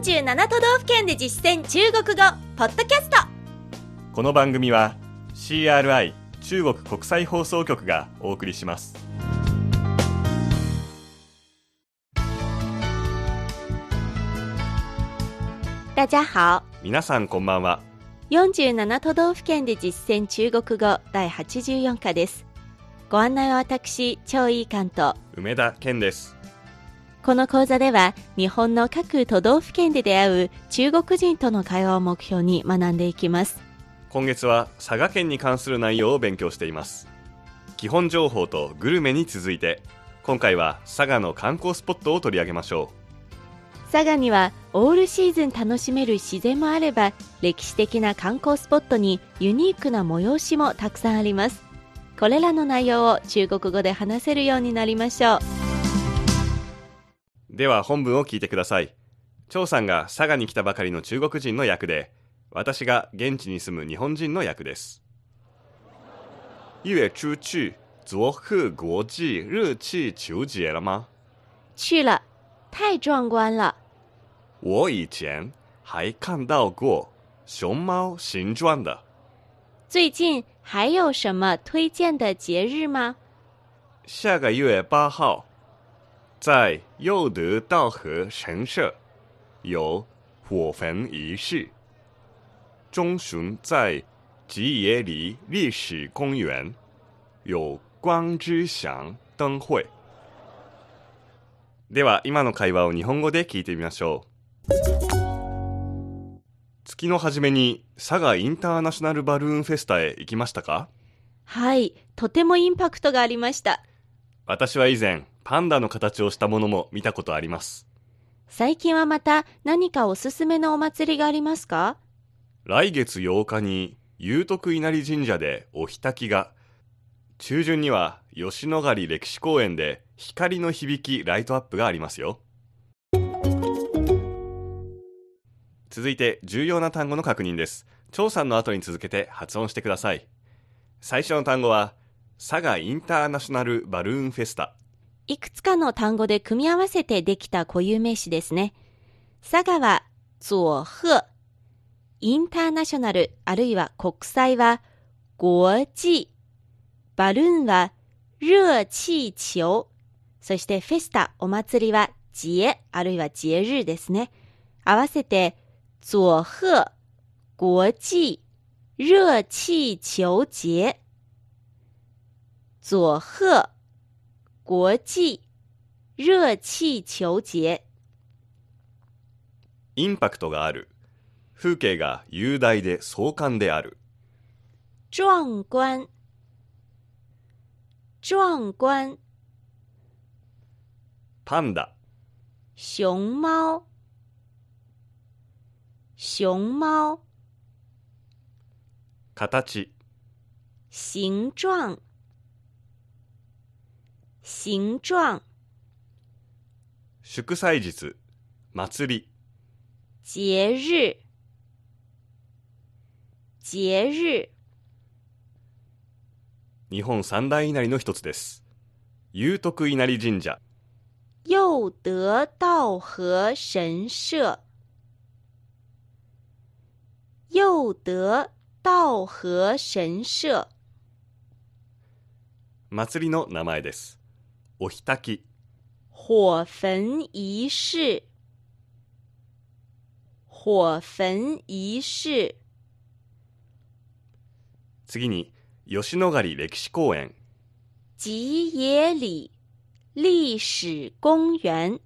47都道府県で実践中国語ポッドキャスト。この番組は CRI 中国国際放送局がお送りします。大家好。皆さんこんばんは。47都道府県で実践中国語第84課です。ご案内は私超いい関と。梅田健ですこの講座では日本の各都道府県で出会う中国人との会話を目標に学んでいきます。今月は佐賀県に関する内容を勉強しています。基本情報とグルメに続いて今回は佐賀の観光スポットを取り上げましょ佐賀にはオールシーズン楽しめる自然もあれば歴史的な観光スポットにユニークな催しもたくさんあります。これらの内容を中国語で話せるようになりましょううでは本文を聞いてください張さんが佐賀に来たばかりの中国人の役で私が現地に住む日本人の役です月出去昨贺国际热气球节了吗去了太壮观了我以前还看到过熊猫形状的。最近还有什么推荐的节日吗？下个月八号，在佑德道和神社有火焚仪式。中旬在吉野里历史公园有光之祥灯会。では今の会話を日本語で聞いてみましょう月の初めに佐賀インターナショナルバルーンフェスタへ行きましたか？はいとてもインパクトがありました私は以前パンダの形をしたものも見たことあります。最近はまた何かおすすめのお祭りがありますか？来月8日に有徳稲荷神社でお火焚きが。中旬には吉野ヶ里歴史公園で光の響きライトアップがありますよ。続いて重要な単語の確認です。張さんの後に続けて発音してください。最初の単語は佐賀インターナショナルバルーンフェスタいくつかの単語で組み合わせてできた固有名詞ですね。佐賀は佐賀インターナショナルあるいは国際は国際。バルーンは熱气球。そしてフェスタお祭りは節あるいは節日ですね。合わせて佐贺国際。熱气球。節佐贺国際熱氣球節インパクトがある。風景が雄大で壮観である。壮观。壮观。パンダ。熊猫。熊猫。形。形状形状。祝祭日。祭り。节日。节日。日本三大稲荷の一つです。有徳稲荷神社。佑德道和神社。佑德道和神社。祭りの名前ですお火焚き。火焚儀式。火焚儀式。次に吉野ヶ里歴史公園。吉野里历史公園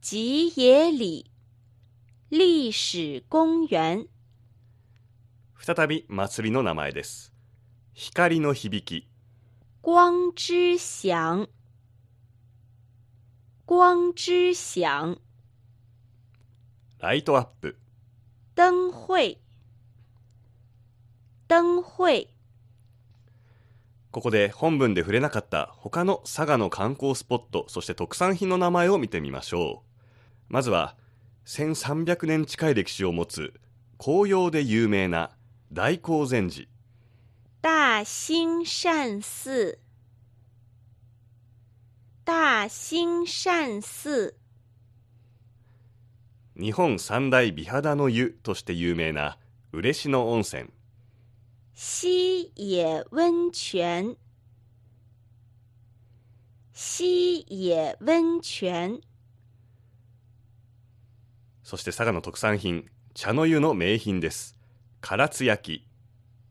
吉野里历史公園再び祭りの名前です。光の響き光之祥。光之祥。ライトアップ。灯会。灯会。ここで本文で触れなかった他の佐賀の観光スポットそして特産品の名前を見てみましょう。まずは1300年近い歴史を持つ紅葉で有名な大興禅寺大兴善寺。大兴善寺。日本三大美肌の湯として有名な嬉野温泉。西野温泉。西野温泉。そして佐賀の特産品茶の湯の名品です。唐津焼。き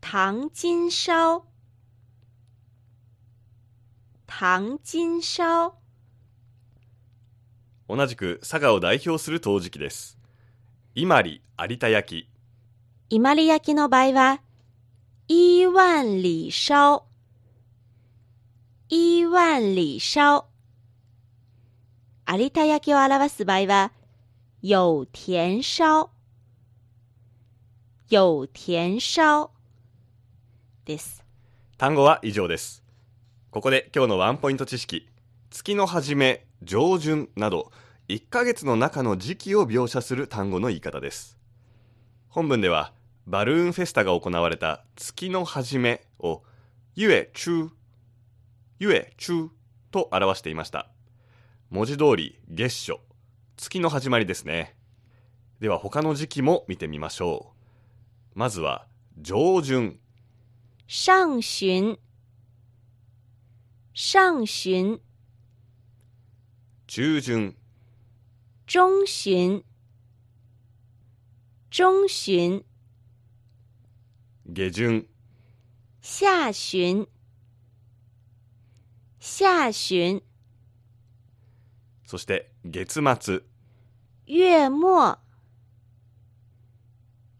糖金烧。糖金烧。同じく佐賀を代表する陶磁器です。伊万里有田焼。伊万里焼の場合は、一万里烧。一万里烧。有田焼を表す場合は、有田烧。有田烧です。単語は以上です。ここで今日のワンポイント知識。月の初め上旬など1ヶ月の中の時期を描写する単語の言い方です。本文ではバルーンフェスタが行われた月の初めをゆえ中ゆえ中と表していました。文字通り月初。月の始まりですね。では他の時期も見てみましょう。まずは上旬。上旬。上旬。中旬。中旬。中旬。下旬。下旬。下旬。そして月末。月末。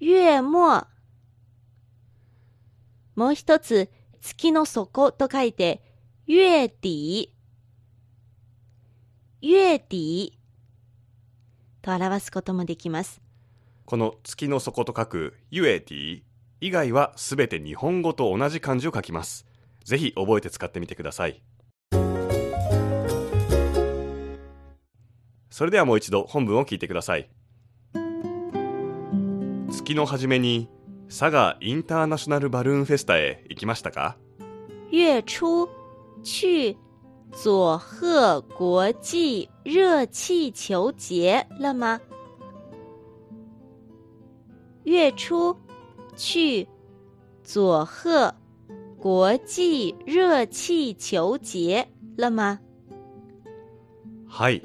月末もう一つ月の底と書いて月底月底と表すこともできます。この月の底と書くユエティ。以外はすべて日本語と同じ漢字を書きます。ぜひ覚えて使ってみてください。それではもう一度本文を聞いてください。月の初めに佐賀インターナショナルバルーンフェスタへ行きましたか？月初去佐贺国际热气球节了吗？月初去佐贺国际热气球节了吗？はい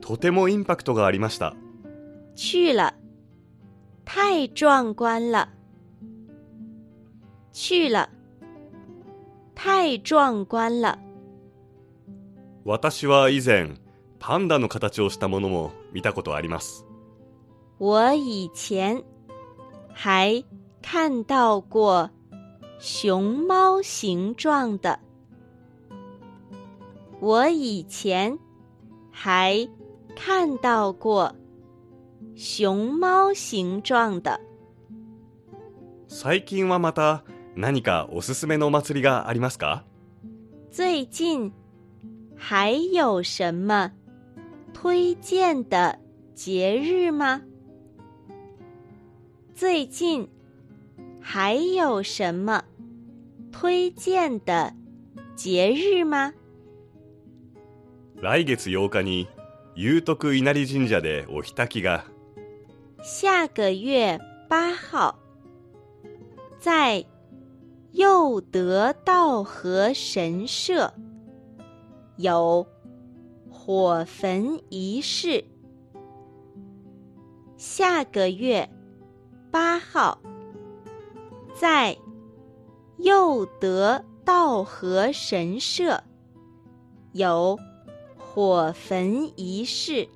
とてもインパクトがありました去了，太壮观了。去了，太壮观了。私は以前パンダの形をしたものも見たことあります我以前还看到过熊猫形状的。我以前还看到过熊猫形状的。最近はまた 何かおすすめのお祭りがありますか？最近还有什么推荐的节日吗？最近还有什么推荐的节日吗？来月8日に有徳稲荷神社でおひたきが下个月八号，在佑德道和神社有火焚仪式。下个月八号，在佑德道和神社有火焚仪式。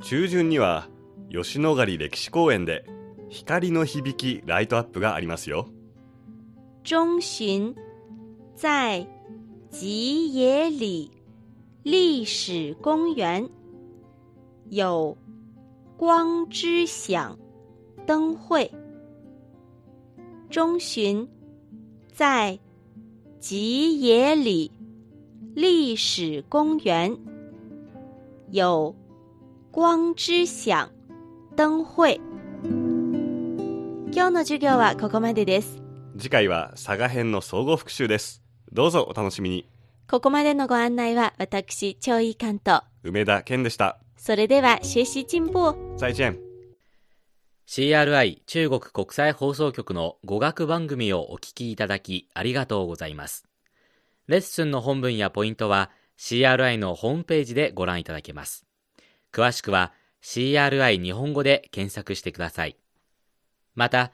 中旬には吉野ヶ里歴史公園で光の響きライトアップがありますよ 中旬在吉野里历史公园有光之响灯会。中旬在吉野里历史公园有光之响灯会。今日の授業はここまでです。 次回は佐賀編の総合復習ですどうぞお楽しみにここまでのご案内は私、超いい関東。梅田健でしたそれでは学習進步。再见。CRI 中国国際放送局の語学番組をお聞きいただきありがとうございます。レッスンの本文やポイントは CRI のホームページでご覧いただけます。詳しくは CRI 日本語で検索してください。また、